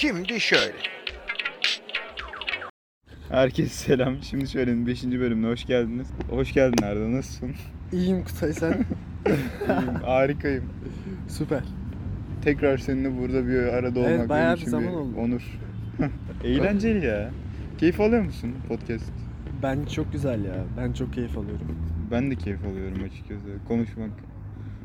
Şimdi şöyle. Herkese selam. Şimdi şöyle 5. bölümüne hoş geldiniz. Hoş geldin Arda. Nasılsın? İyiyim Kutay sen. İyiyim, harikayım. Süper. Tekrar seninle burada bir arada olmak Evet, bayağı benim bir için zaman oldu. onur. Eğlenceli ya. Keyif alıyor musun podcast? Ben çok güzel ya. Ben çok keyif alıyorum. Ben de keyif alıyorum açıkçası. Konuşmak.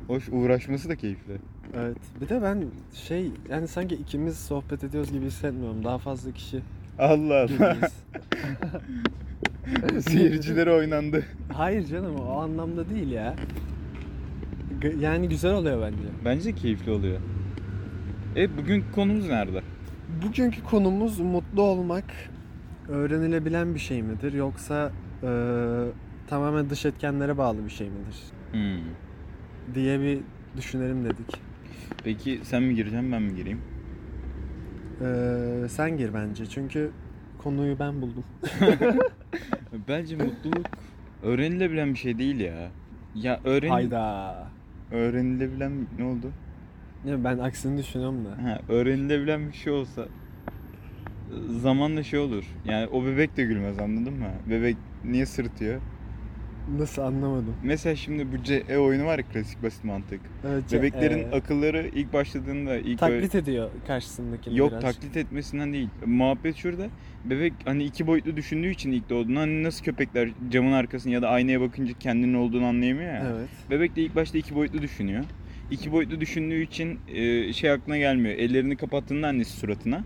Hoş uğraşması da keyifli. Evet. Bir de ben şey yani sanki ikimiz sohbet ediyoruz gibi hissetmiyorum. Daha fazla kişi Allah Allah. gibiyiz. Seyircileri oynandı. Hayır canım o anlamda değil ya. G- Yani güzel oluyor bence. Bence keyifli oluyor. E bugün konumuz nerede? Bugünkü konumuz mutlu olmak öğrenilebilen bir şey midir yoksa e, tamamen dış etkenlere bağlı bir şey midir Hmm. diye bir düşünelim dedik. Peki sen mi gireceksin ben mi gireyim? E, sen gir bence çünkü konuyu ben buldum. Bence mutluluk öğrenilebilen bir şey değil ya. Ya öğren Hayda. öğrenilebilen ne oldu? Ya ben aksini düşünüyorum da. Ha, öğrenilebilen bir şey olsa zamanla şey olur. Yani o bebek de gülmez anladın mı? Bebek niye sırıtıyor? Nasıl anlamadım. Mesela şimdi bu CE oyunu var ya klasik basit mantık. Evet, Bebeklerin e, akılları ilk başladığında ilk öyle- taklit ediyor karşısındakini Yok biraz. taklit etmesinden değil. Muhabbet şurada. Bebek hani iki boyutlu düşündüğü için ilk doğduğunda hani nasıl köpekler camın arkasını ya da aynaya bakınca kendinin olduğunu anlayamıyor ya. Evet. Bebek de ilk başta iki boyutlu düşünüyor. İki boyutlu düşündüğü için e, şey aklına gelmiyor. Ellerini kapattığında annesi suratına.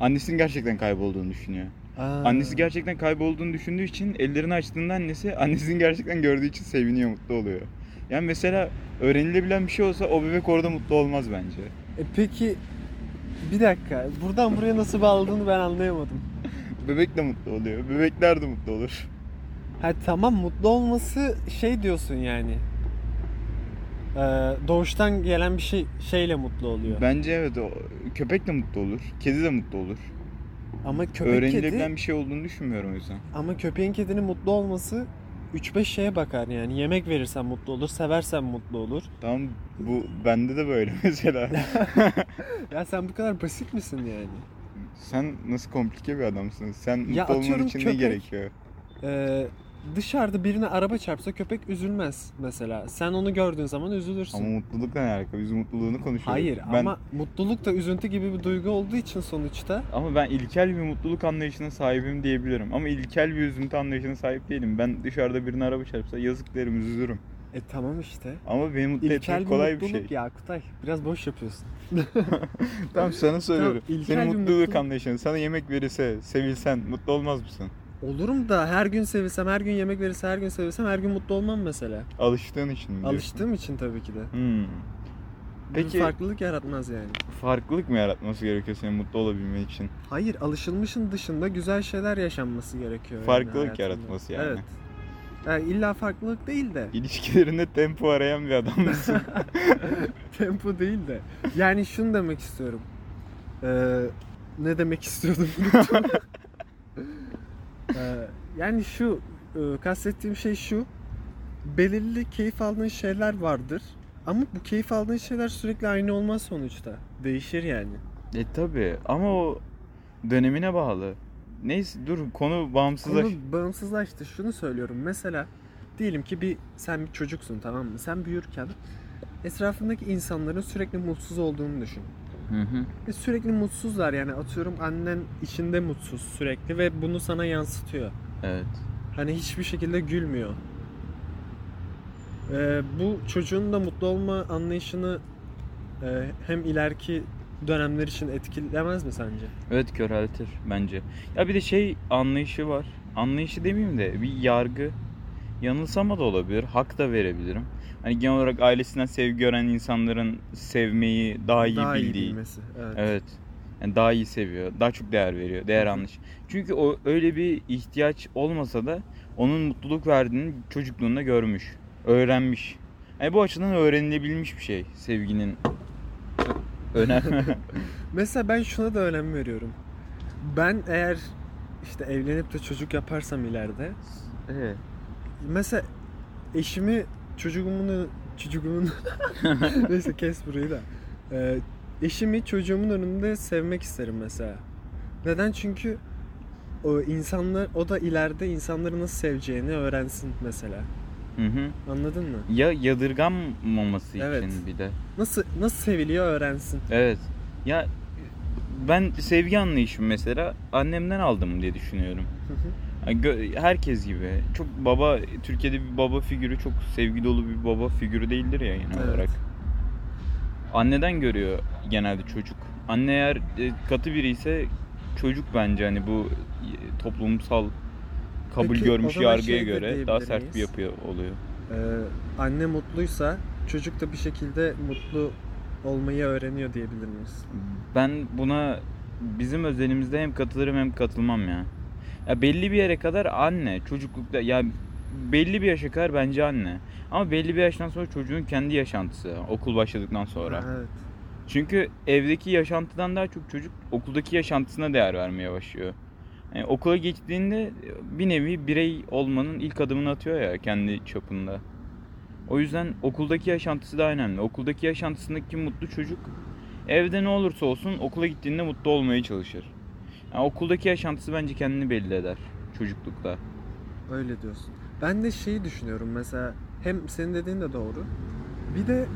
Annesinin gerçekten kaybolduğunu düşünüyor. Aa. Annesi gerçekten kaybolduğunu düşündüğü için ellerini açtığında annesi annesini gerçekten gördüğü için seviniyor, mutlu oluyor. Yani mesela öğrenilebilen bir şey olsa o bebek orada mutlu olmaz bence. E peki bir dakika. Buradan buraya nasıl bağladığını ben anlayamadım. Bebek de mutlu oluyor. Bebekler de mutlu olur. Ha tamam mutlu olması şey diyorsun yani. Ee, doğuştan gelen bir şey şeyle mutlu oluyor. Bence evet o köpek de mutlu olur. Kedi de mutlu olur. Ama köpek Öğrenilebilen kedi bir şey olduğunu düşünmüyorum o yüzden. ama köpeğin kedinin mutlu olması 3-5 şeye bakar yani. Yemek verirsen mutlu olur, seversen mutlu olur. Tamam bu bende de böyle mesela. Ya sen bu kadar basit misin yani? Sen nasıl komplike bir adamsın? Sen mutlu Ya olman için ne köpek. gerekiyor? Ee, dışarıda birine araba çarpsa köpek üzülmez mesela. Sen onu gördüğün zaman üzülürsün. Ama mutlulukla ne alaka? Biz mutluluğunu konuşuyoruz. Hayır ben, ama mutluluk da üzüntü gibi bir duygu olduğu için sonuçta ama ben ilkel bir mutluluk anlayışına sahibim diyebilirim. Ama ilkel bir üzüntü anlayışına sahip değilim. Ben dışarıda birine araba çarpsa yazık derim, üzülürüm. e tamam işte. Ama beni mutlu İlkel etmek bir kolay bir mutluluk şey. ya Kutay. Biraz boş yapıyorsun. Tamam sana söylüyorum. ilkel Senin mutluluk mutluluk- anlayışın. Sana yemek verirse, sevilsen mutlu olmaz mısın? Olurum da her gün sevilsem, her gün yemek verirse her gün sevilsem her gün mutlu olmam mesela. Alıştığın için mi diyorsun? Alıştığım için tabii ki de. Hmm. Peki Peki- farklılık yaratmaz yani. Farklılık mı yaratması gerekiyor senin mutlu olabilmen için? Hayır, alışılmışın dışında güzel şeyler yaşanması gerekiyor. yani Farklılık hayatında. yaratması yani. Evet. Yani illa farklılık değil de. İlişkilerinde tempo arayan bir adam mısın? Tempo değil de. Yani şunu demek istiyorum. Ee, ne demek istiyordum yani şu e, kastettiğim şey şu. Belirli keyif aldığın şeyler vardır. Ama bu keyif aldığın şeyler sürekli aynı olmaz sonuçta. Değişir yani. e tabi ama o dönemine bağlı. Neyse dur konu bağımsızlaş. Konu bağımsızlaştı. Şunu söylüyorum. Mesela diyelim ki bir sen bir çocuksun tamam mı? Sen büyürken etrafındaki insanların sürekli mutsuz olduğunu düşün. Hı hı. Ve sürekli mutsuzlar yani atıyorum annen içinde mutsuz sürekli ve bunu sana yansıtıyor. Evet. Hani hiçbir şekilde gülmüyor. Ee, bu çocuğun da mutlu olma anlayışını e, hem ileriki dönemler için etkilemez mi sence? Evet köreltir bence. Ya bir de şey anlayışı var. Anlayışı demeyeyim de bir yargı. Yanılsama da olabilir. Hak da verebilirim. Hani genel olarak ailesinden sevgi gören insanların sevmeyi daha iyi Daha iyi bildiği. bilmesi. Evet. Evet. Yani daha iyi seviyor. Daha çok değer veriyor. Değer anlayışı. Çünkü o öyle bir ihtiyaç olmasa da onun mutluluk verdiğini çocukluğunda görmüş. Öğrenmiş. Yani bu açıdan öğrenilebilmiş bir şey sevginin önemi. Mesela ben şuna da önem veriyorum. Ben eğer işte evlenip de çocuk yaparsam ileride evet. mesela eşimi çocuğumun çocuğumun neyse kes burayı da Ee, eşimi çocuğumun önünde sevmek isterim mesela. Neden? Çünkü o insanlar o da ileride insanları nasıl seveceğini öğrensin mesela. Hı hı. Anladın mı? Ya yadırganmaması Evet. için bir de. Nasıl nasıl seviliyor öğrensin. Evet. Ya ben sevgi anlayışım mesela annemden aldım diye düşünüyorum. Hı hı. Yani herkes gibi. Çok baba Türkiye'de bir baba figürü çok sevgi dolu bir baba figürü değildir ya genel Evet. olarak. Anneden görüyor genelde çocuk. Anne eğer e, katı biri ise çocuk bence hani bu e, toplumsal kabul Peki, görmüş yargıya şey göre daha sert bir yapı oluyor. Ee, anne mutluysa çocuk da bir şekilde mutlu olmayı öğreniyor diyebilir miyiz? Ben buna bizim özelimizde hem katılırım hem katılmam ya. Ya belli bir yere kadar anne çocuklukta ya belli bir yaşa kadar bence anne. Ama belli bir yaştan sonra çocuğun kendi yaşantısı okul başladıktan sonra. Evet. Çünkü evdeki yaşantıdan daha çok çocuk okuldaki yaşantısına değer vermeye başlıyor. Yani okula geçtiğinde bir nevi birey olmanın ilk adımını atıyor ya kendi çapında. O yüzden okuldaki yaşantısı da önemli. Okuldaki yaşantısındaki mutlu çocuk evde ne olursa olsun okula gittiğinde mutlu olmaya çalışır. Yani okuldaki yaşantısı bence kendini belli eder çocuklukta. Öyle diyorsun. Ben de şeyi düşünüyorum mesela hem senin dediğin de doğru. Bir de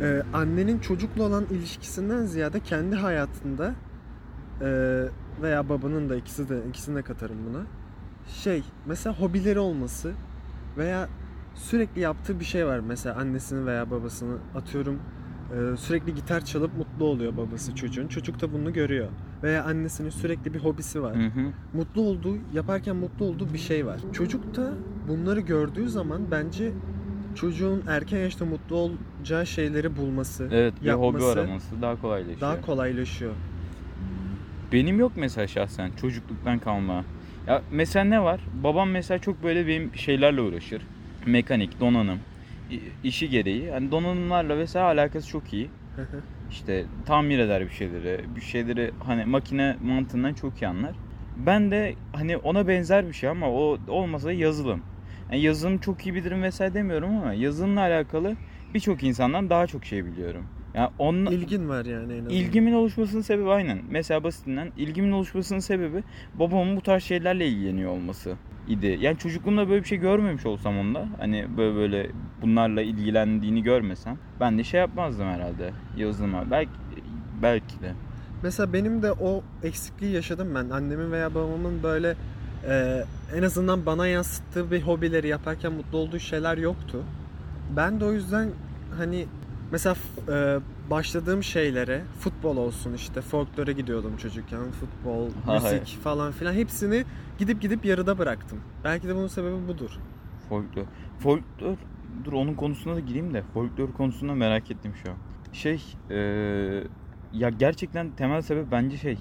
e, annenin çocukla olan ilişkisinden ziyade kendi hayatında e, veya babanın da ikisi de ikisini de katarım buna. Şey mesela hobileri olması veya sürekli yaptığı bir şey var mesela annesini veya babasını atıyorum sürekli gitar çalıp mutlu oluyor babası çocuğun. Çocuk da bunu görüyor. Veya annesinin sürekli bir hobisi var Hı hı. mutlu olduğu, yaparken mutlu olduğu bir şey var. Çocuk da bunları gördüğü zaman bence çocuğun erken yaşta mutlu olacağı şeyleri bulması, Evet bir hobi yapması araması daha kolaylaşıyor. daha kolaylaşıyor. Benim yok mesela şahsen çocukluktan kalma. Ya mesela ne var? Babam mesela çok böyle benim şeylerle uğraşır. Mekanik, donanım, işi gereği. Hani donanımlarla mesela alakası çok iyi. İşte tamir eder bir şeyleri, bir şeyleri hani makine mantığından çok iyi anlar. Ben de hani ona benzer bir şey ama o olmasa da yazılım. Yani yazılım çok iyi bilirim vesaire demiyorum ama yazılımla alakalı birçok insandan daha çok şey biliyorum. Yani onunla, İlgin var yani en azından. İlgimin oluşmasının sebebi aynen. Mesela basitinden ilgimin oluşmasının sebebi babamın bu tarz şeylerle ilgileniyor olması idi. Yani çocukluğumda böyle bir şey görmemiş olsam onda hani böyle böyle bunlarla ilgilendiğini görmesem ben de şey yapmazdım herhalde yazılıma. Belki belki de. Mesela benim de o eksikliği yaşadım ben. Annemin veya babamın böyle e, en azından bana yansıttığı bir hobileri yaparken mutlu olduğu şeyler yoktu. Ben de o yüzden hani mesela e, başladığım şeylere futbol olsun işte folklore gidiyordum çocukken futbol, Hay. müzik falan filan hepsini gidip gidip yarıda bıraktım. Belki de bunun sebebi budur. Folklor. Folklor dur onun konusuna da gireyim de folklor konusunda merak ettim şu an. Şey eee, ya gerçekten temel sebep bence şey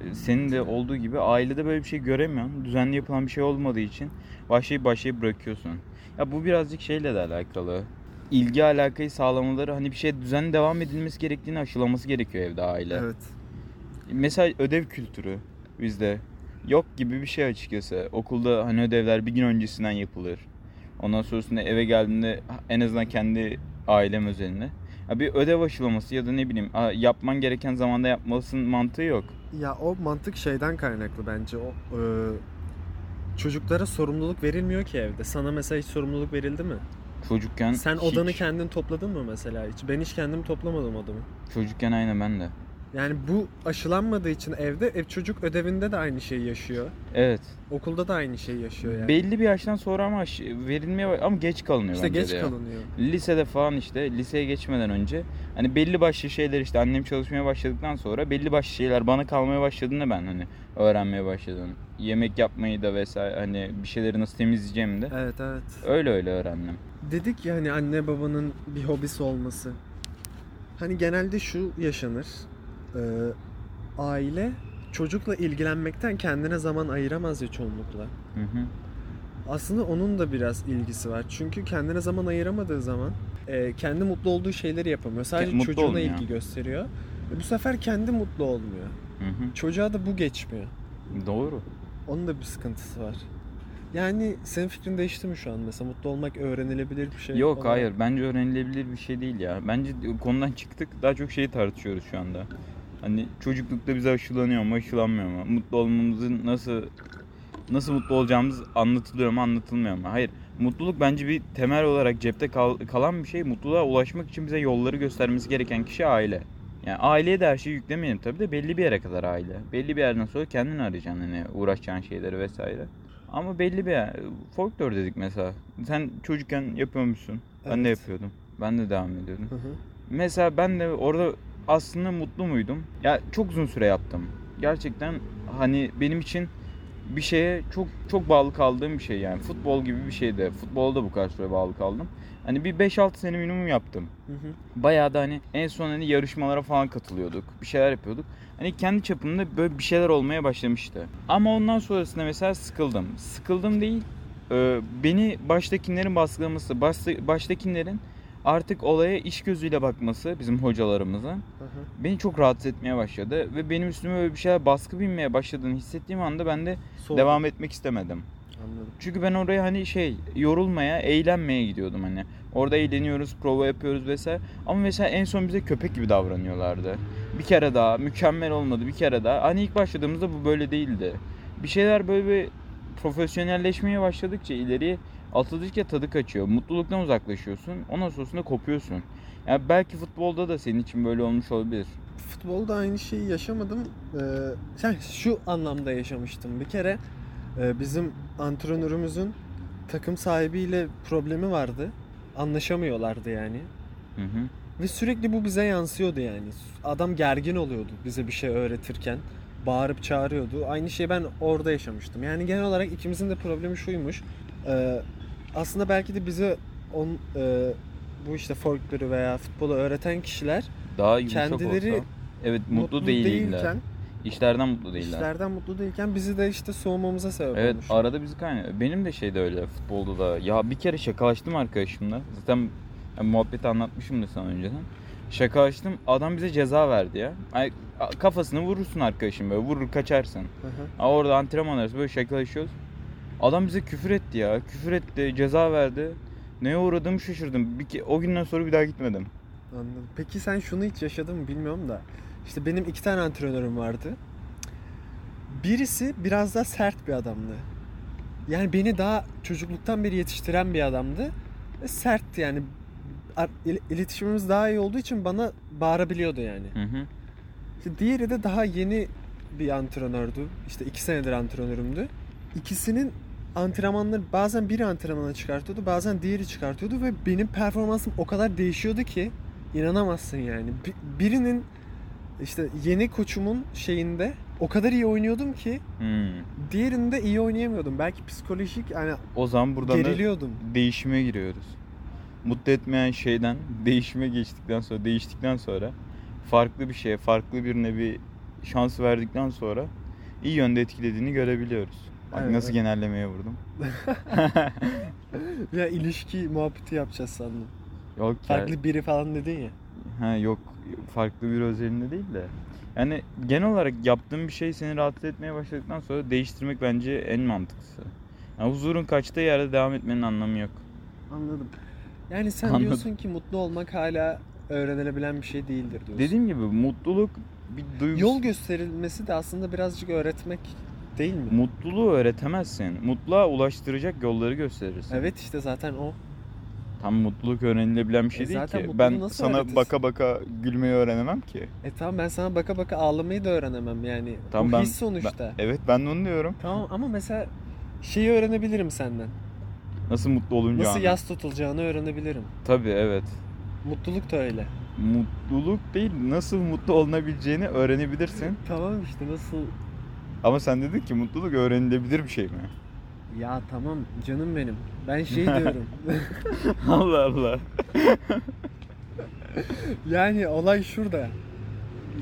e, senin de olduğu gibi ailede böyle bir şey göremiyorsun. Düzenli yapılan bir şey olmadığı için başlayıp başlayıp bırakıyorsun. Ya bu birazcık şeyle de alakalı. İlgi alakayı sağlamaları hani bir şey düzenli devam edilmesi gerektiğini aşılaması gerekiyor evde aile. Evet. Mesela ödev kültürü bizde yok gibi bir şey açıkçası. Okulda hani ödevler bir gün öncesinden yapılır. Ondan sonrasında eve geldiğinde en azından kendi ailem özelinde. Ya bir ödev aşılaması ya da ne bileyim "Aa, yapman gereken zamanda yapmalısın mantığı yok. Ya o mantık şeyden kaynaklı bence. O e, çocuklara sorumluluk verilmiyor ki evde. Sana mesela hiç sorumluluk verildi mi? Çocukken Sen hiç- odanı kendin topladın mı mesela hiç? Ben hiç kendim toplamadım odamı. Çocukken aynı ben de. Yani bu aşılanmadığı için evde ev çocuk ödevinde de aynı şeyi yaşıyor. Evet. Okulda da aynı şeyi yaşıyor yani. Belli bir yaştan sonra ama aş- verilmeye ama geç kalınıyor işte bence geç de ya. kalınıyor. Lisede falan işte liseye geçmeden önce hani belli başlı şeyler işte annem çalışmaya başladıktan sonra belli başlı şeyler bana kalmaya başladığında ben hani öğrenmeye başladım. Yemek yapmayı da vesaire hani bir şeyleri nasıl temizleyeceğimi de Evet evet. öyle öyle öğrendim. Dedik ya hani anne babanın bir hobisi olması. Hani genelde şu yaşanır. Ee, aile çocukla ilgilenmekten kendine zaman ayıramaz ya çoğunlukla. Hı hı. Aslında onun da biraz ilgisi var. Çünkü kendine zaman ayıramadığı zaman e, kendi mutlu olduğu şeyleri yapamıyor. Sadece mutlu çocuğuna olmuyor. ilgi gösteriyor. E, bu sefer kendi mutlu olmuyor. Hı hı. Çocuğa da bu geçmiyor. Doğru. Onun da bir sıkıntısı var. Yani senin fikrin değişti mi şu an mesela mutlu olmak öğrenilebilir bir şey Yok olarak? hayır bence öğrenilebilir bir şey değil ya. Bence konudan çıktık daha çok şeyi tartışıyoruz şu anda. Hani çocuklukta bize aşılanıyor mu aşılanmıyor mu? Mutlu olmamızın nasıl nasıl mutlu olacağımız anlatılıyor mu anlatılmıyor mu? Hayır mutluluk bence bir temel olarak cepte kal- kalan bir şey. Mutluluğa ulaşmak için bize yolları göstermesi gereken kişi aile. Yani aileye de her şeyi yüklemeyelim tabii de belli bir yere kadar aile. Belli bir yerden sonra kendin arayacaksın hani uğraşacağın şeyleri vesaire. Ama belli bir yer. Folklor dedik mesela. Sen çocukken yapıyormuşsun. Ben de Evet. yapıyordum. Ben de devam ediyordum. Hı hı. Mesela ben de orada aslında mutlu muydum? Ya çok uzun süre yaptım. Gerçekten hani benim için bir şeye çok çok bağlı kaldığım bir şey yani. Futbol gibi bir şeydi. Futbolda bu kadar süre bağlı kaldım. Hani bir 5-6 sene minimum yaptım. Hı hı. Bayağı da hani en son hani yarışmalara falan katılıyorduk. Bir şeyler yapıyorduk. Hani kendi çapımda böyle bir şeyler olmaya başlamıştı. Ama ondan sonrasında mesela sıkıldım. Sıkıldım değil. Beni baştakilerin baskılaması, başta- baştakilerin artık olaya iş gözüyle bakması bizim hocalarımızın Hı hı. beni çok rahatsız etmeye başladı ve benim üstüme böyle bir şeyler baskı binmeye başladığını hissettiğim anda ben de Soğudum. devam etmek istemedim. Anladım. Çünkü ben oraya hani şey yorulmaya, eğlenmeye gidiyordum hani. Orada eğleniyoruz, prova yapıyoruz vesaire. Ama mesela en son bize köpek gibi davranıyorlardı. Bir kere daha mükemmel olmadı bir kere daha. Hani ilk başladığımızda bu böyle değildi. Bir şeyler böyle bir profesyonelleşmeye başladıkça ileriye atladıkça tadı kaçıyor. Mutluluktan uzaklaşıyorsun. Ondan sonrasında kopuyorsun. Yani belki futbolda da senin için böyle olmuş olabilir. Futbolda aynı şeyi yaşamadım. Ee, yani şu anlamda yaşamıştım. Bir kere e, bizim antrenörümüzün takım sahibiyle problemi vardı. Anlaşamıyorlardı yani. Hı hı. Ve sürekli bu bize yansıyordu yani. Adam gergin oluyordu bize bir şey öğretirken. Bağırıp çağırıyordu. Aynı şeyi ben orada yaşamıştım. Yani genel olarak ikimizin de problemi şuymuş. Ee, aslında belki de bize on, e, bu işte folkloru veya futbolu öğreten kişiler Daha yumuşak Kendileri olsa. Evet mutlu, değiller. değilken, İşlerden mutlu değiller. işlerden mutlu değilken bizi de işte soğumamıza sebep Evet olmuş. arada bizi kaynıyor. Benim de şeyde öyle futbolda da. Ya bir kere şakalaştım arkadaşımla. Zaten ben muhabbeti anlatmışımdır sana önceden. Şakalaştım. Adam bize ceza verdi ya. A- kafasını vurursun arkadaşım böyle. Vurur kaçarsın. Hı hı. Orada antrenman arası böyle şakalaşıyoruz. Adam bize küfür etti ya. Küfür etti. Ceza verdi. Neye uğradığımı şaşırdım. Bir ke- o günden sonra bir daha gitmedim. Anladım. Peki sen şunu hiç yaşadın mı bilmiyorum da. İşte benim iki tane antrenörüm vardı. Birisi biraz daha sert bir adamdı. Yani beni daha çocukluktan beri yetiştiren bir adamdı. Ve sertti yani. İl- İletişimimiz daha iyi olduğu için bana bağırabiliyordu yani. Hı hı. İşte diğeri de daha yeni bir antrenördü. İşte iki senedir antrenörümdü. İkisinin antrenmanları bazen biri antrenmana çıkartıyordu bazen diğeri çıkartıyordu ve benim performansım o kadar değişiyordu ki inanamazsın yani. Bi- Birinin işte yeni koçumun şeyinde o kadar iyi oynuyordum ki Hmm. diğerinde iyi oynayamıyordum. Belki psikolojik yani O zaman buradan da geriliyordum. değişime giriyoruz. Mutlu etmeyen şeyden değişime geçtikten sonra, değiştikten sonra farklı bir şeye, farklı birine bir şans verdikten sonra iyi yönde etkilediğini görebiliyoruz. Bak Evet, nasıl genellemeye vurdum. Ya ilişki muhabbeti yapacağız sandım. Yok ya. Farklı biri falan dedin ya. Ha yok farklı bir özelinde değil de. Yani genel olarak yaptığın bir şey seni rahatsız etmeye başladıktan sonra değiştirmek bence en mantıklısı. Yani huzurun kaçtığı yerde devam etmenin anlamı yok. Anladım. Yani sen Anladım. diyorsun ki mutlu olmak hala öğrenilebilen bir şey değildir diyorsun. Dediğim gibi mutluluk bir duygu. Yol gösterilmesi de aslında birazcık öğretmek değil mi? Mutluluğu öğretemezsin. Mutluluğa ulaştıracak yolları gösterirsin. Evet işte zaten o. Tam mutluluk öğrenilebilen bir şey E değil ki. Ben nasıl sana öğretirsin? baka baka gülmeyi öğrenemem ki. E tamam ben sana baka baka ağlamayı da öğrenemem yani. Tamam o ben- his sonuçta. Evet ben de onu diyorum. Tamam ama mesela şeyi öğrenebilirim senden. Nasıl mutlu olunca Nasıl yas tutulacağını öğrenebilirim. Tabii evet. Mutluluk da öyle. Mutluluk değil nasıl mutlu olunabileceğini öğrenebilirsin. Tamam işte nasıl Ama sen dedin ki mutluluk öğrenilebilir bir şey mi? ya tamam canım benim. Ben şey diyorum. Allah Allah. yani olay şurada.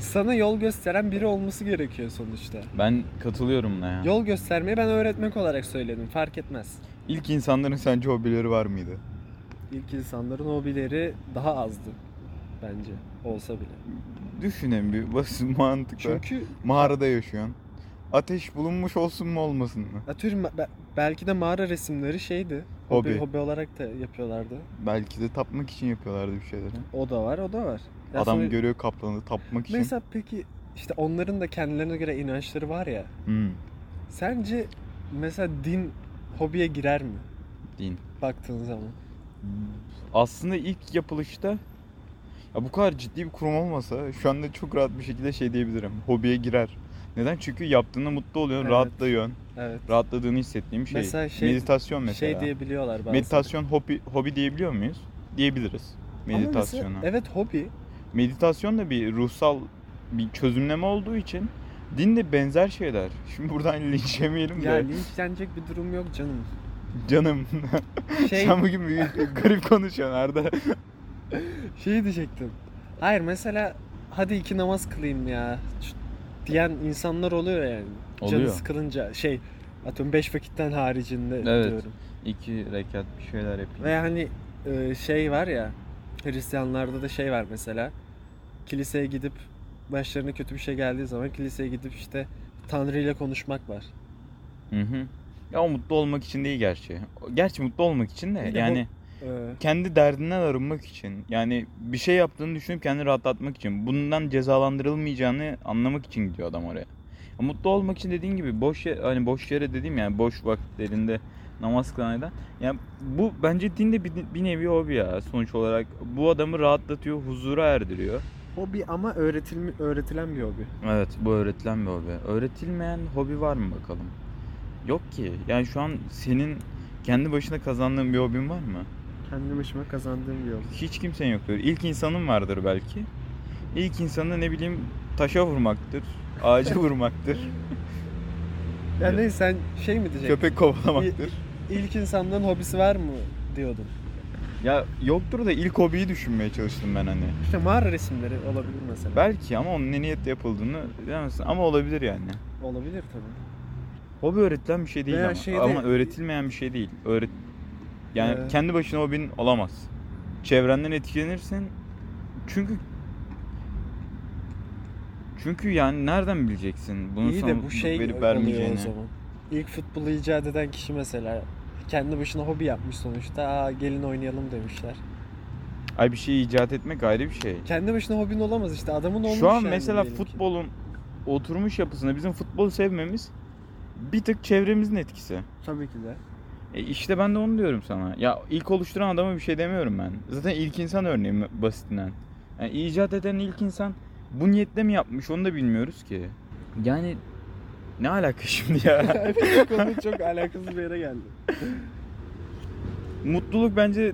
Sana yol gösteren biri olması gerekiyor sonuçta. Ben katılıyorum buna ya. Yol göstermeyi ben öğretmek olarak söyledim. Fark etmez. İlk insanların sence hobileri var mıydı? İlk insanların hobileri daha azdı bence olsa bile. Düşünün bir basit mantıkla. Çünkü Mağarada yaşıyorsun. Ateş bulunmuş olsun mu olmasın mı? atıyorum belki de mağara resimleri şeydi. Hobi, Hobi. hobi olarak da yapıyorlardı. Belki de tapmak için yapıyorlardı bir şeyleri. O da var, o da var. Ya Adam sonra- görüyor kaplanı tapmak için. Mesela peki işte onların da kendilerine göre inançları var ya. Hmm, Sence mesela din hobiye girer mi din. baktığın zaman? Aslında ilk yapılışta ya bu kadar ciddi bir kurum olmasa şu anda çok rahat bir şekilde şey diyebilirim. Hobiye girer. Neden? Çünkü yaptığında mutlu oluyorsun, Evet. rahatlıyorsun. Evet. Rahatladığını hissettiğim şey. Mesela şey- Meditasyon mesela. Şey diyebiliyorlar bazen. Meditasyon hobi hobi diyebiliyor muyuz? Diyebiliriz. Ama mesela- Meditasyona. evet hobi. Meditasyon da bir ruhsal bir çözümleme olduğu için din de benzer şeyler. Şimdi buradan linç yemeyelim de. Ya linçlenecek bir durum yok canım. Canım. Şey Sen bugün bir garip konuşuyorsun Arda. şey diyecektim. Hayır mesela hadi iki namaz kılayım ya ç- diyen insanlar oluyor yani. Canı Oluyor. sıkılınca şey atıyorum beş vakitten haricinde Evet. diyorum. İki rekat bir şeyler yapayım. Ve hani e, şey var ya Hristiyanlarda da şey var mesela kiliseye gidip başlarına kötü bir şey geldiği zaman kiliseye gidip işte Tanrı ile konuşmak var. Hı hı. Ya o mutlu olmak için değil gerçi. Gerçi mutlu olmak için de de yani E, kendi derdinden arınmak için. Yani bir şey yaptığını düşünüp kendini rahatlatmak için. Bundan cezalandırılmayacağını anlamak için gidiyor adam oraya. Ya Mutlu olmak için dediğin gibi boş ye- hani boş yere dediğim yani boş vakitlerinde namaz kılan eden. Yani bu bence din de bir, bir nevi hobi ya sonuç olarak. Bu adamı rahatlatıyor, huzura erdiriyor. hobi ama öğretilmi öğretilen bir hobi. Evet bu öğretilen bir hobi. Öğretilmeyen hobi var mı bakalım? Yok ki. Yani şu an senin kendi başına kazandığın bir hobin var mı? Kendi başıma kazandığım bir hobi. Hiç kimsenin yoktur. İlk insanın vardır belki. İlk insanın da ne bileyim taşa vurmaktır, ağaca vurmaktır, Yani neyse, sen şey mi diyecektin? köpek kovalamaktır. İlk insanlığın hobisi var mı diyordun. Ya yoktur da ilk hobiyi düşünmeye çalıştım ben hani. İşte mağara resimleri olabilir mesela. Belki ama onun ne niyetle yapıldığını bilemezsin. Ama olabilir yani. Olabilir tabii. Hobi öğretilen bir şey değil Veya ama. şeyde- Ama öğretilmeyen bir şey değil. Öğret yani Ee, kendi başına hobin olamaz. Çevrenden etkilenirsin. Çünkü çünkü yani nereden bileceksin bunun İyi sana de bu şey verip vermeyeceğini? o zaman. İlk futbolu icat eden kişi mesela kendi başına hobi yapmış sonuçta. Aa gelin oynayalım demişler. Ay bir şey icat etmek ayrı bir şey. Kendi başına hobin olamaz işte. Adamın olmuş Şu an yani mesela diyelim ki. futbolun oturmuş yapısında bizim futbolu sevmemiz bir tık çevremizin etkisi. Tabii ki de. E işte ben de onu diyorum sana. Ya ilk oluşturan adama bir şey demiyorum ben. Zaten ilk insan örneği basitinden. Yani icat eden ilk insan bu niyetle mi yapmış onu da bilmiyoruz ki. Yani ne alaka şimdi ya? konu çok alakasız bir yere geldi. mutluluk bence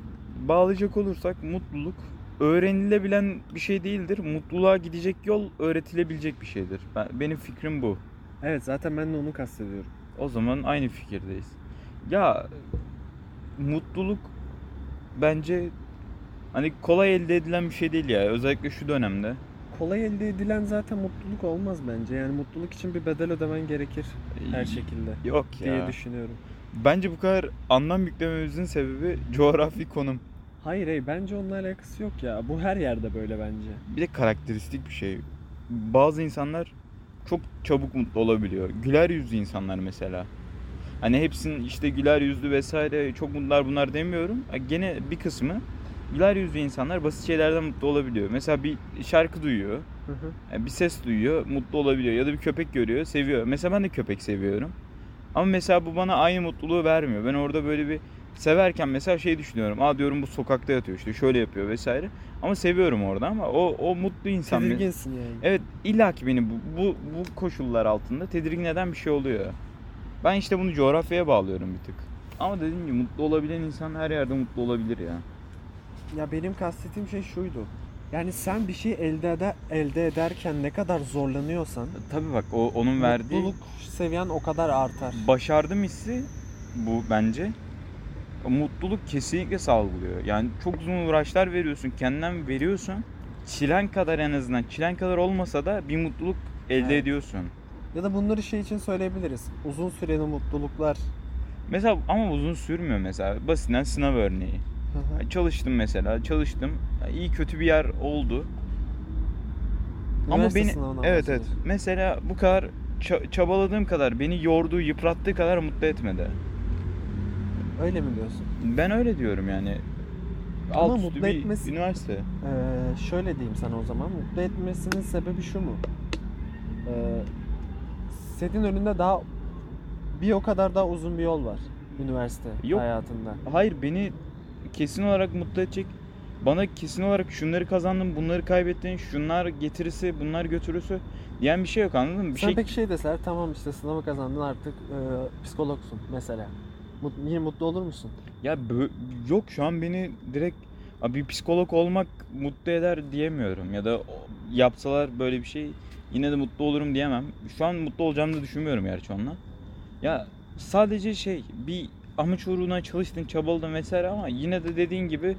bağlayacak olursak mutluluk öğrenilebilen bir şey değildir. Mutluluğa gidecek yol öğretilebilecek bir şeydir. Ben, benim fikrim bu. Evet zaten ben de onu kastediyorum. O zaman aynı fikirdeyiz. Ya mutluluk bence hani kolay elde edilen bir şey değil ya. Özellikle şu dönemde. Kolay elde edilen zaten mutluluk olmaz bence. Yani mutluluk için bir bedel ödemen gerekir her şekilde Yok ya. diye düşünüyorum. Bence bu kadar anlam yüklememizin sebebi coğrafi konum. Hayır hayır bence onunla alakası yok ya. Bu her yerde böyle bence. Bir de karakteristik bir şey. Bazı insanlar çok çabuk mutlu olabiliyor. Güler yüzlü insanlar mesela. Hani hepsinin işte güler yüzlü vesaire çok mutlular bunlar demiyorum. Gene bir kısmı güler yüzlü insanlar basit şeylerden mutlu olabiliyor. Mesela bir şarkı duyuyor, Hı hı. yani bir ses duyuyor, mutlu olabiliyor. Ya da bir köpek görüyor, seviyor. Mesela ben de köpek seviyorum. Ama mesela bu bana aynı mutluluğu vermiyor. Ben orada böyle bir severken mesela şey düşünüyorum. Aa diyorum bu sokakta yatıyor işte şöyle yapıyor vesaire. Ama seviyorum orada ama o o mutlu insan. Tedirginsin yani. Evet illaki beni bu, bu bu koşullar altında tedirgin eden bir şey oluyor. Ben işte bunu coğrafyaya bağlıyorum bir tık. Ama dediğim gibi mutlu olabilen insan her yerde mutlu olabilir ya. Ya benim kastettiğim şey şuydu. Yani sen bir şey elde eder, elde ederken ne kadar zorlanıyorsan Tabii bak o onun verdiği mutluluk seviyen o kadar artar. başardım hissi bu bence. Mutluluk kesinlikle salgılıyor. Yani çok uzun uğraşlar veriyorsun, kendinden veriyorsun. Çilen kadar en azından, çilen kadar olmasa da bir mutluluk elde Evet. ediyorsun. Ya da bunları şey için söyleyebiliriz. Uzun süreli mutluluklar. Mesela ama uzun sürmüyor mesela. Basitinden sınav örneği. Hı hı. Çalıştım mesela, çalıştım. İyi kötü bir yer oldu. Ama Üniversite beni sınavından evet evet. Mesela bu kadar ça- çabaladığım kadar beni yorduğu, yıprattığı kadar mutlu etmedi. Öyle mi diyorsun? Ben öyle diyorum yani. Ama Alt mutlu bir etmesi- üniversite. Ee, şöyle diyeyim sana o zaman. Mutlu etmesinin sebebi şu mu? Ee, senin önünde daha bir o kadar daha uzun bir yol var üniversite Yok. hayatında. Hayır beni kesin olarak mutlu edecek. Bana kesin olarak şunları kazandım, bunları kaybettin, şunlar getirisi, bunlar götürüsü diyen bir şey yok anladın mı? Bir Sen şey peki şey deseler tamam işte sınavı kazandın artık e, psikologsun mesela. Mut, yine mutlu olur musun? ya yok şu an beni direkt "Abi bir psikolog olmak mutlu eder diyemiyorum ya da yapsalar böyle bir şey yine de mutlu olurum diyemem. Şu an mutlu olacağımı da düşünmüyorum gerçi onunla. Ya sadece şey bir amaç uğruna çalıştın, çabaladın vesaire ama yine de dediğin gibi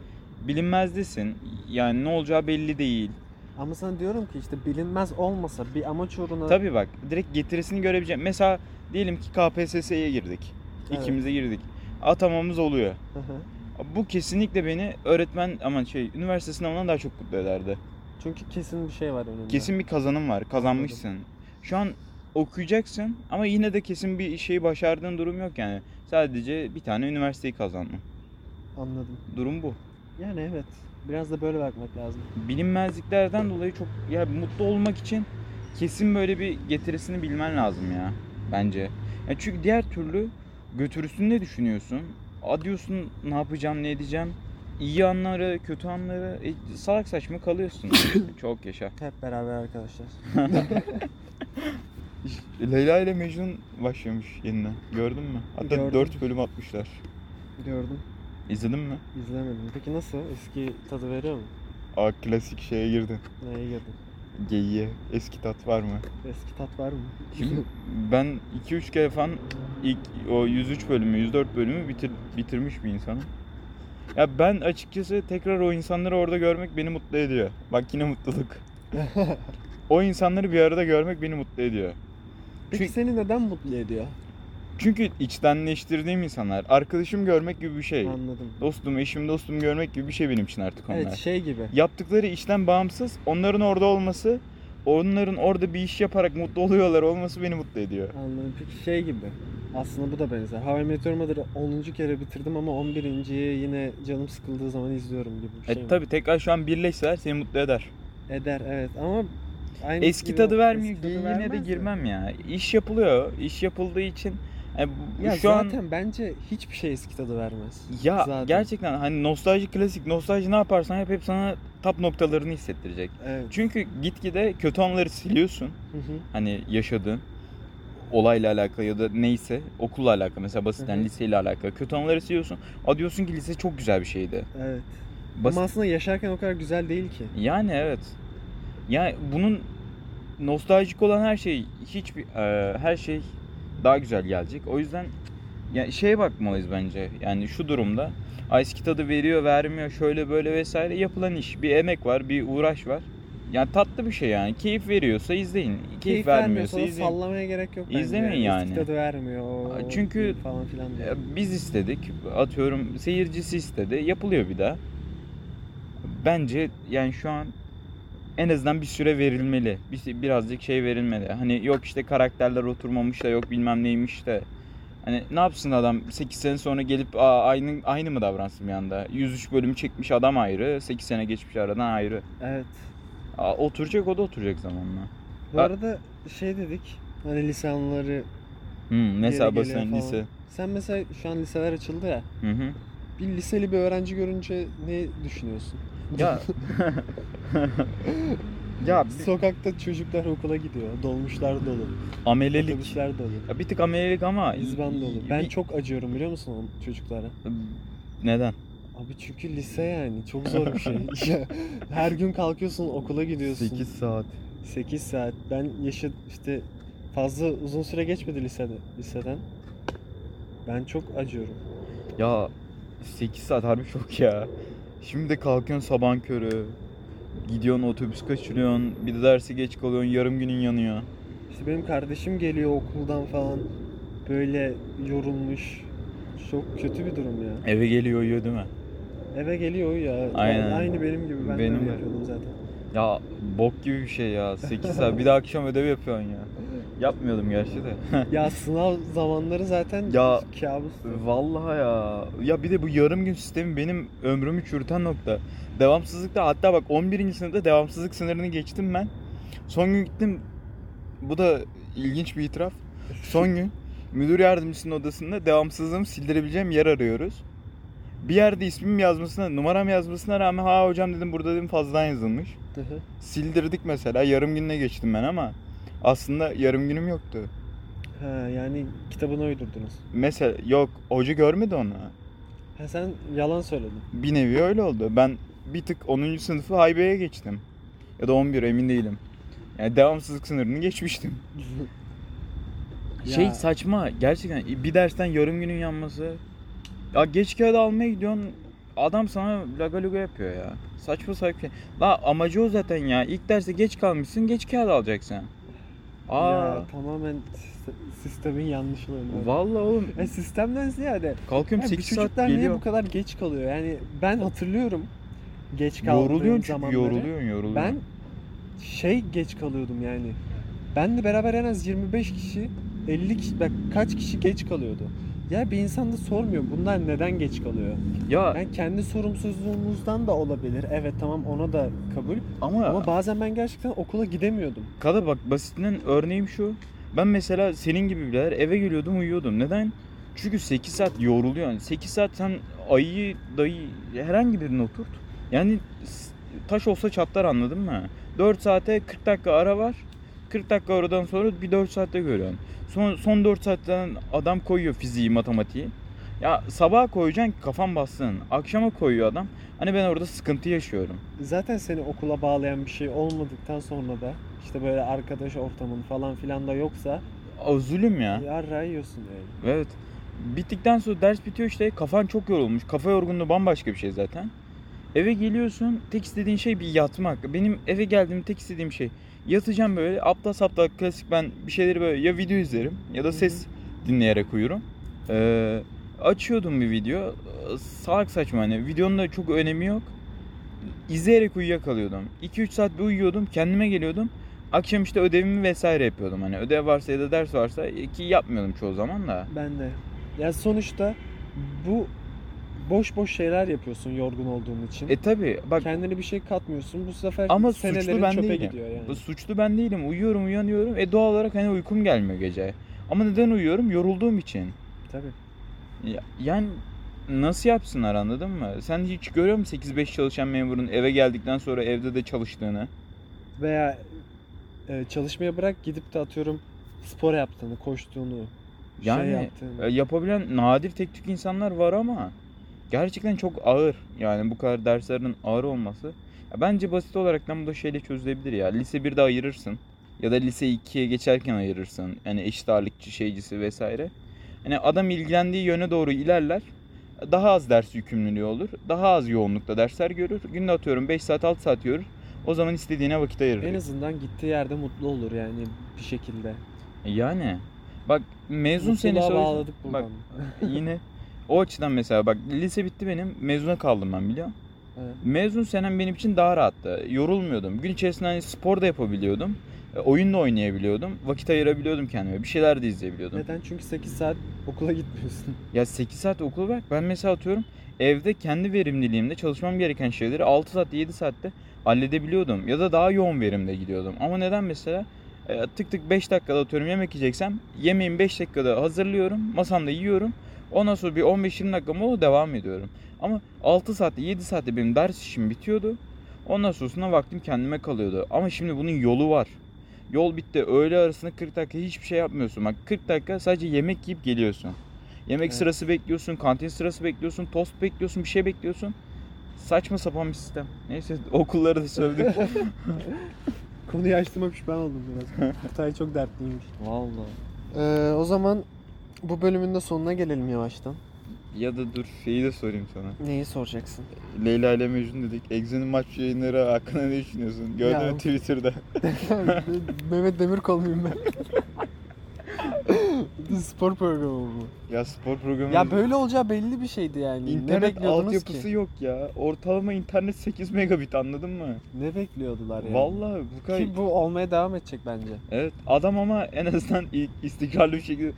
bilinmezdesin. Yani ne olacağı belli değil. Ama sana diyorum ki işte bilinmez olmasa bir amaç uğruna Tabii bak direkt getirisini görebileceğim. Mesela diyelim ki KPSS'ye girdik. Evet. İkimiz de girdik. Atamamız oluyor. Hı hı. Bu kesinlikle beni öğretmen aman şey üniversite sınavından daha çok mutlu ederdi. Çünkü kesin bir şey var önünde. Kesin bir kazanım var. Kazanmışsın. Şu an okuyacaksın ama yine de kesin bir şeyi başardığın durum yok yani. Sadece bir tane üniversiteyi kazandın. Anladım. Durum bu. Yani evet. Biraz da böyle bakmak lazım. Bilinmezliklerden dolayı çok ya mutlu olmak için kesin böyle bir getirisini bilmen lazım ya bence. Ya çünkü diğer türlü götürüsünü ne düşünüyorsun? A diyorsun ne yapacağım ne edeceğim. İyi anları, kötü anları e, salak saçma kalıyorsun. çok yaşa. Hep beraber arkadaşlar. Leyla ile Mecnun başlamış yeniden. Gördün mü? Hatta Gördüm. 4 bölüm atmışlar. Gördüm. İzledin mi? İzlemedim. Peki nasıl? Eski tadı veriyor mu? Aa klasik şeye girdin. Neye girdin? Geyiğe. Eski tat var mı? Eski tat var mı? Şimdi ben 2-3 kere falan ilk o 103 bölümü, 104 bölümü bitir, bitirmiş bir insanım. Ya ben açıkçası tekrar o insanları orada görmek beni mutlu ediyor. Bak yine mutluluk. O insanları bir arada görmek beni mutlu ediyor. Peki Çünkü- seni neden mutlu ediyor? Çünkü içtenleştirdiğim insanlar. Arkadaşım görmek gibi bir şey. Anladım. Dostum, eşim, dostum görmek gibi bir şey benim için artık onlar. Evet şey gibi. Yaptıkları işten bağımsız onların orada olması, onların orada bir iş yaparak mutlu oluyorlar olması beni mutlu ediyor. Anladım. Peki şey gibi. Aslında bu da benzer. How I Met Your Mother'ı 10. kere bitirdim ama 11.yi yine canım sıkıldığı zaman izliyorum gibi bir şey E mi? tabi tekrar şu an birleşseler seni mutlu eder. Eder evet ama aynı Eski tadı vermiyor. eski tadı Geyiğine de girmem ya. İş yapılıyor. İş yapıldığı için e, bu- Ya şu an zaten bence hiçbir şey eski tadı vermez. ya zaten. gerçekten hani nostalji klasik nostalji ne yaparsan yap hep sana tap noktalarını hissettirecek. Evet. Çünkü gitgide kötü anları siliyorsun. Hı hı. Hani yaşadığın olayla alakalı ya da neyse okulla alakalı mesela basitten Hı liseyle alakalı kötü anıları siliyorsun. A diyorsun ki lise çok güzel bir şeydi. Evet. Basit Ama aslında yaşarken o kadar güzel değil ki. Yani evet. Yani bunun nostaljik olan her şey hiçbir e, her şey daha güzel gelecek. O yüzden ya şeye bakmalıyız bence. Yani şu durumda "Ay, eski tadı veriyor, vermiyor, şöyle böyle vesaire yapılan iş. Bir emek var, bir uğraş var. Yani tatlı bir şey yani. Keyif veriyorsa izleyin. Keyif, vermiyorsa da izleyin. sallamaya gerek yok bence. İzlemeyin yani. Eski tadı vermiyor. o- Çünkü- falan filan diye. Biz istedik. Atıyorum seyircisi istedi. Yapılıyor bir daha. Bence yani şu an en azından bir süre verilmeli. Bir, birazcık şey verilmeli. Hani yok işte karakterler oturmamış da yok bilmem neymiş de. Hani ne yapsın adam 8 sene sonra gelip Aa, aynı aynı mı davransın bir anda? 103 bölüm çekmiş adam ayrı, 8 sene geçmiş aradan ayrı. Evet. Aa, oturacak o da oturacak zamanla. Bu Ha- arada şey dedik. Hani lise anıları Hmm, mesela basın lise. Sen mesela şu an liseler açıldı ya. Hı hı. Bir liseli bir öğrenci görünce ne düşünüyorsun? Ya ya bir- Sokakta çocuklar okula gidiyor. Dolmuşlar dolu. amelelik. Otobüsler dolu. Ya bir tık amelelik ama İzban dolu. Ben Bir- çok acıyorum biliyor musun o çocuklara? neden? Abi çünkü lise yani çok zor bir şey. Ya, Her gün kalkıyorsun okula gidiyorsun. 8 saat. 8 saat. Ben yaşı işte fazla uzun süre geçmedi lisede, liseden. Ben çok acıyorum. Ya 8 saat harbi çok ya. Şimdi de kalkıyorsun sabahın körü. Gidiyorsun otobüs kaçırıyorsun. Bir de derse geç kalıyorsun. Yarım günün yanıyor. İşte benim kardeşim geliyor okuldan falan böyle yorulmuş. Çok kötü bir durum ya. Eve geliyor uyuyor değil mi? Eve geliyor ya. Aynen. Aynı benim gibi. Ben Benim de öyle de. yapıyordum zaten. Ya bok gibi bir şey ya. 8 saat. Bir de akşam ödev yapıyorsun ya. Yapmıyordum gerçi de. Ya sınav zamanları zaten Ya, kabus. Vallahi ya. Ya bir de bu yarım gün sistemi benim ömrümü çürüten nokta. Devamsızlıkta hatta bak 11. sınıfta devamsızlık sınırını geçtim ben. Son gün gittim. Bu da ilginç bir itiraf. Son gün müdür yardımcısının odasında devamsızlığımı sildirebileceğim yer arıyoruz. Bir yerde ismim yazmasına, numaram yazmasına rağmen ha hocam dedim burada dedim fazladan yazılmış. Sildirdik mesela yarım gününe geçtim ben ama aslında yarım günüm yoktu. ha, yani kitabını uydurdunuz. Mesela yok hoca görmedi onu. Ha, sen yalan söyledin. Bir nevi öyle oldu. Ben bir tık 10. sınıfı haybeye geçtim. Ya da 11 emin değilim. Yani devamsızlık sınırını geçmiştim. Şey Ya. saçma gerçekten bir dersten yarım günün yanması. Ya geç kağıdı almaya gidiyorsun adam sana lagaluga yapıyor ya. Saçma saçma şey. La amacı o zaten ya. İlk derste geç kalmışsın geç kağıt alacaksın. Aa. Ya tamamen sis- sistemin yanlışlığı. Vallahi oğlum E, sistemden ziyade kalkıyorum ya bir 8 saat çocuklar niye geliyor. bu kadar geç kalıyor? Yani ben hatırlıyorum geç kaldığım Yoruluyorsun çünkü zamanları. yoruluyorsun yoruluyorsun. Ben şey geç kalıyordum yani. Benle beraber en az 25 kişi 50 kişi bak kaç kişi geç kalıyordu. Ya bir insan da sormuyor bunlar neden geç kalıyor? ya Yani kendi sorumsuzluğumuzdan da olabilir. Evet tamam ona da kabul. ama, Ama bazen ben gerçekten okula gidemiyordum. Kada bak basitinden örneğim şu. Ben mesela senin gibi birader eve geliyordum uyuyordum. Neden? Çünkü 8 saat yoruluyorsun. 8 saat sen ayıyı dayı herhangi birini oturt. Yani taş olsa çatlar anladın mı? 4 saate 40 dakika ara var. 40 dakika aradan sonra bir 4 saatte görüyorsun. Son, son 4 saatten adam koyuyor fiziği, matematiği. Ya sabah koyacaksın kafan bassın. Akşama koyuyor adam. Hani ben orada sıkıntı yaşıyorum. Zaten seni okula bağlayan bir şey olmadıktan sonra da işte böyle arkadaş ortamın falan filan da yoksa O zulüm ya. yarrağı yiyorsun yani. Evet. Bittikten sonra ders bitiyor işte kafan çok yorulmuş. Kafa yorgunluğu bambaşka bir şey zaten. Eve geliyorsun tek istediğin şey bir yatmak. Benim eve geldiğim tek istediğim şey yatacağım böyle aptal saptal klasik ben bir şeyleri böyle ya video izlerim ya da ses dinleyerek uyurum. Ee, açıyordum bir video. Salak saçma hani videonun da çok önemi yok. İzleyerek uyuyakalıyordum. 2-3 saat bir uyuyordum kendime geliyordum. Akşam işte ödevimi vesaire yapıyordum. Hani ödev varsa ya da ders varsa ki yapmıyordum çoğu zaman da. Ben de. Ya sonuçta bu boş boş şeyler yapıyorsun yorgun olduğun için. E tabi bak Kendine bir şey katmıyorsun. Bu sefer ama suçlu ben çöpe değilim. gidiyor yani. Suçlu ben değilim. Uyuyorum uyanıyorum. E doğal olarak hani uykum gelmiyor gece. Ama neden uyuyorum? Yorulduğum için. Tabii. Ya- Yani nasıl yapsınlar anladın mı? Sen hiç görüyor musun 8-5 çalışan memurun eve geldikten sonra evde de çalıştığını? Veya e, çalışmaya bırak gidip de atıyorum spor yaptığını, koştuğunu, Yani şey yaptığını. e, yapabilen nadir tek tük insanlar var ama gerçekten çok ağır. Yani bu kadar derslerin ağır olması. Ya bence basit olaraktan bu da şeyle çözülebilir ya. Lise 1'de ayırırsın. Ya da lise 2'ye geçerken ayırırsın. Yani eşit ağırlıkçı şeycisi vesaire. Hani adam ilgilendiği yöne doğru ilerler. Daha az ders yükümlülüğü olur. Daha az yoğunlukta dersler görür. Günde atıyorum 5 saat 6 saat görür. O zaman istediğine vakit ayırır. En azından gittiği yerde mutlu olur yani bir şekilde. Yani bak mezun Mutluluğa senesi bağladık Bak buradan. yine o açıdan mesela bak lise bitti benim mezuna kaldım ben biliyor musun? Evet. Mezun senem benim için daha rahattı. Yorulmuyordum. Gün içerisinde hani spor da yapabiliyordum. E, Oyun da oynayabiliyordum. Vakit ayırabiliyordum kendime. Bir şeyler de izleyebiliyordum. Neden? Çünkü 8 saat okula gitmiyorsun. Ya 8 saat okul bırak. Ben mesela atıyorum evde kendi verimliliğimde çalışmam gereken şeyleri 6 saatte 7 saatte halledebiliyordum. Ya da daha yoğun verimde gidiyordum. Ama neden mesela? E, tık tık 5 dakikada atıyorum yemek yiyeceksem yemeğimi 5 dakikada hazırlıyorum. Masamda yiyorum. Ondan sonra bir 15-20 dakika mola devam ediyorum. Ama 6 saatte 7 saatte benim ders işim bitiyordu. Ondan sonrasında vaktim kendime kalıyordu. Ama şimdi bunun yolu var. Yol bitti. Öğle arasında 40 dakika hiçbir şey yapmıyorsun. Bak 40 dakika sadece yemek yiyip geliyorsun. Yemek Evet. sırası bekliyorsun, kantin sırası bekliyorsun, tost bekliyorsun, bir şey bekliyorsun. Saçma sapan bir sistem. Neyse okulları da sövdük. Konuyu açtığıma pişman oldum biraz. Kutay çok dertliymiş. Vallahi. Ee, o zaman bu bölümün de sonuna gelelim yavaştan. Ya da dur şeyi de sorayım sana. Neyi soracaksın? Leyla ile Mecnun dedik. Exo'nun maç yayınları hakkında ne düşünüyorsun? Gördün Ya- mü Twitter'da? Mehmet Demirkol muyum ben? Spor programı bu. Ya spor programı Ya böyle olacağı belli bir şeydi yani. ne İnternet bekliyordunuz altyapısı ki? yok ya. Ortalama internet 8 megabit anladın mı? Ne bekliyordular yani? Vallahi bu kadar. Ki bu olmaya devam edecek bence. Evet adam ama en azından istikrarlı bir şekilde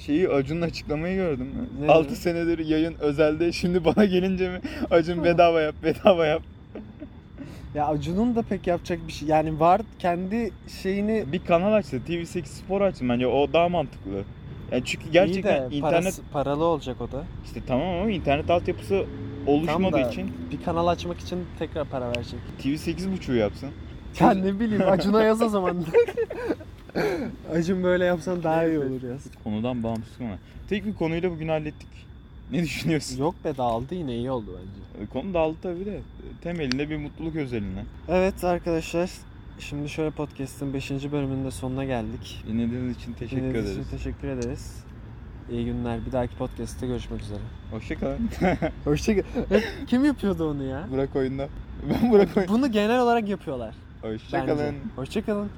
şeyi Acun'un açıklamayı gördüm. Ne 6 dedi? senedir yayın özelde şimdi bana gelince mi Acun bedava yap bedava yap. Ya Acun'un da pek yapacak bir şey yani var kendi şeyini Bir kanal açtı TV8 Spor açtı bence o daha mantıklı. Yani çünkü gerçekten İyi de internet parası- paralı olacak o da. işte tamam ama internet altyapısı oluşmadığı Tam da için bir kanal açmak için tekrar para verecek. TV8.5'u yapsın. Ya ne bileyim Acun'a yaz o zaman. Acun böyle yapsan daha iyi olur yaz. Konudan bağımsız ama. Tek bir konuyla bugün hallettik. Ne düşünüyorsun? Yok be dağıldı yine iyi oldu bence. Konu dağıldı tabii de. Temelinde bir mutluluk özeline. Evet arkadaşlar şimdi şöyle podcast'ın 5. bölümünde sonuna geldik. Dinlediğiniz için teşekkür Dinlediğiniz ederiz. için teşekkür ederiz. İyi günler. Bir dahaki podcast'te görüşmek üzere. Hoşçakalın. Hoşçakal. Kim yapıyordu onu ya? Burak oyunda. Ben Burak oyunda. Bunu genel olarak yapıyorlar. Hoşçakalın. Hoşçakalın.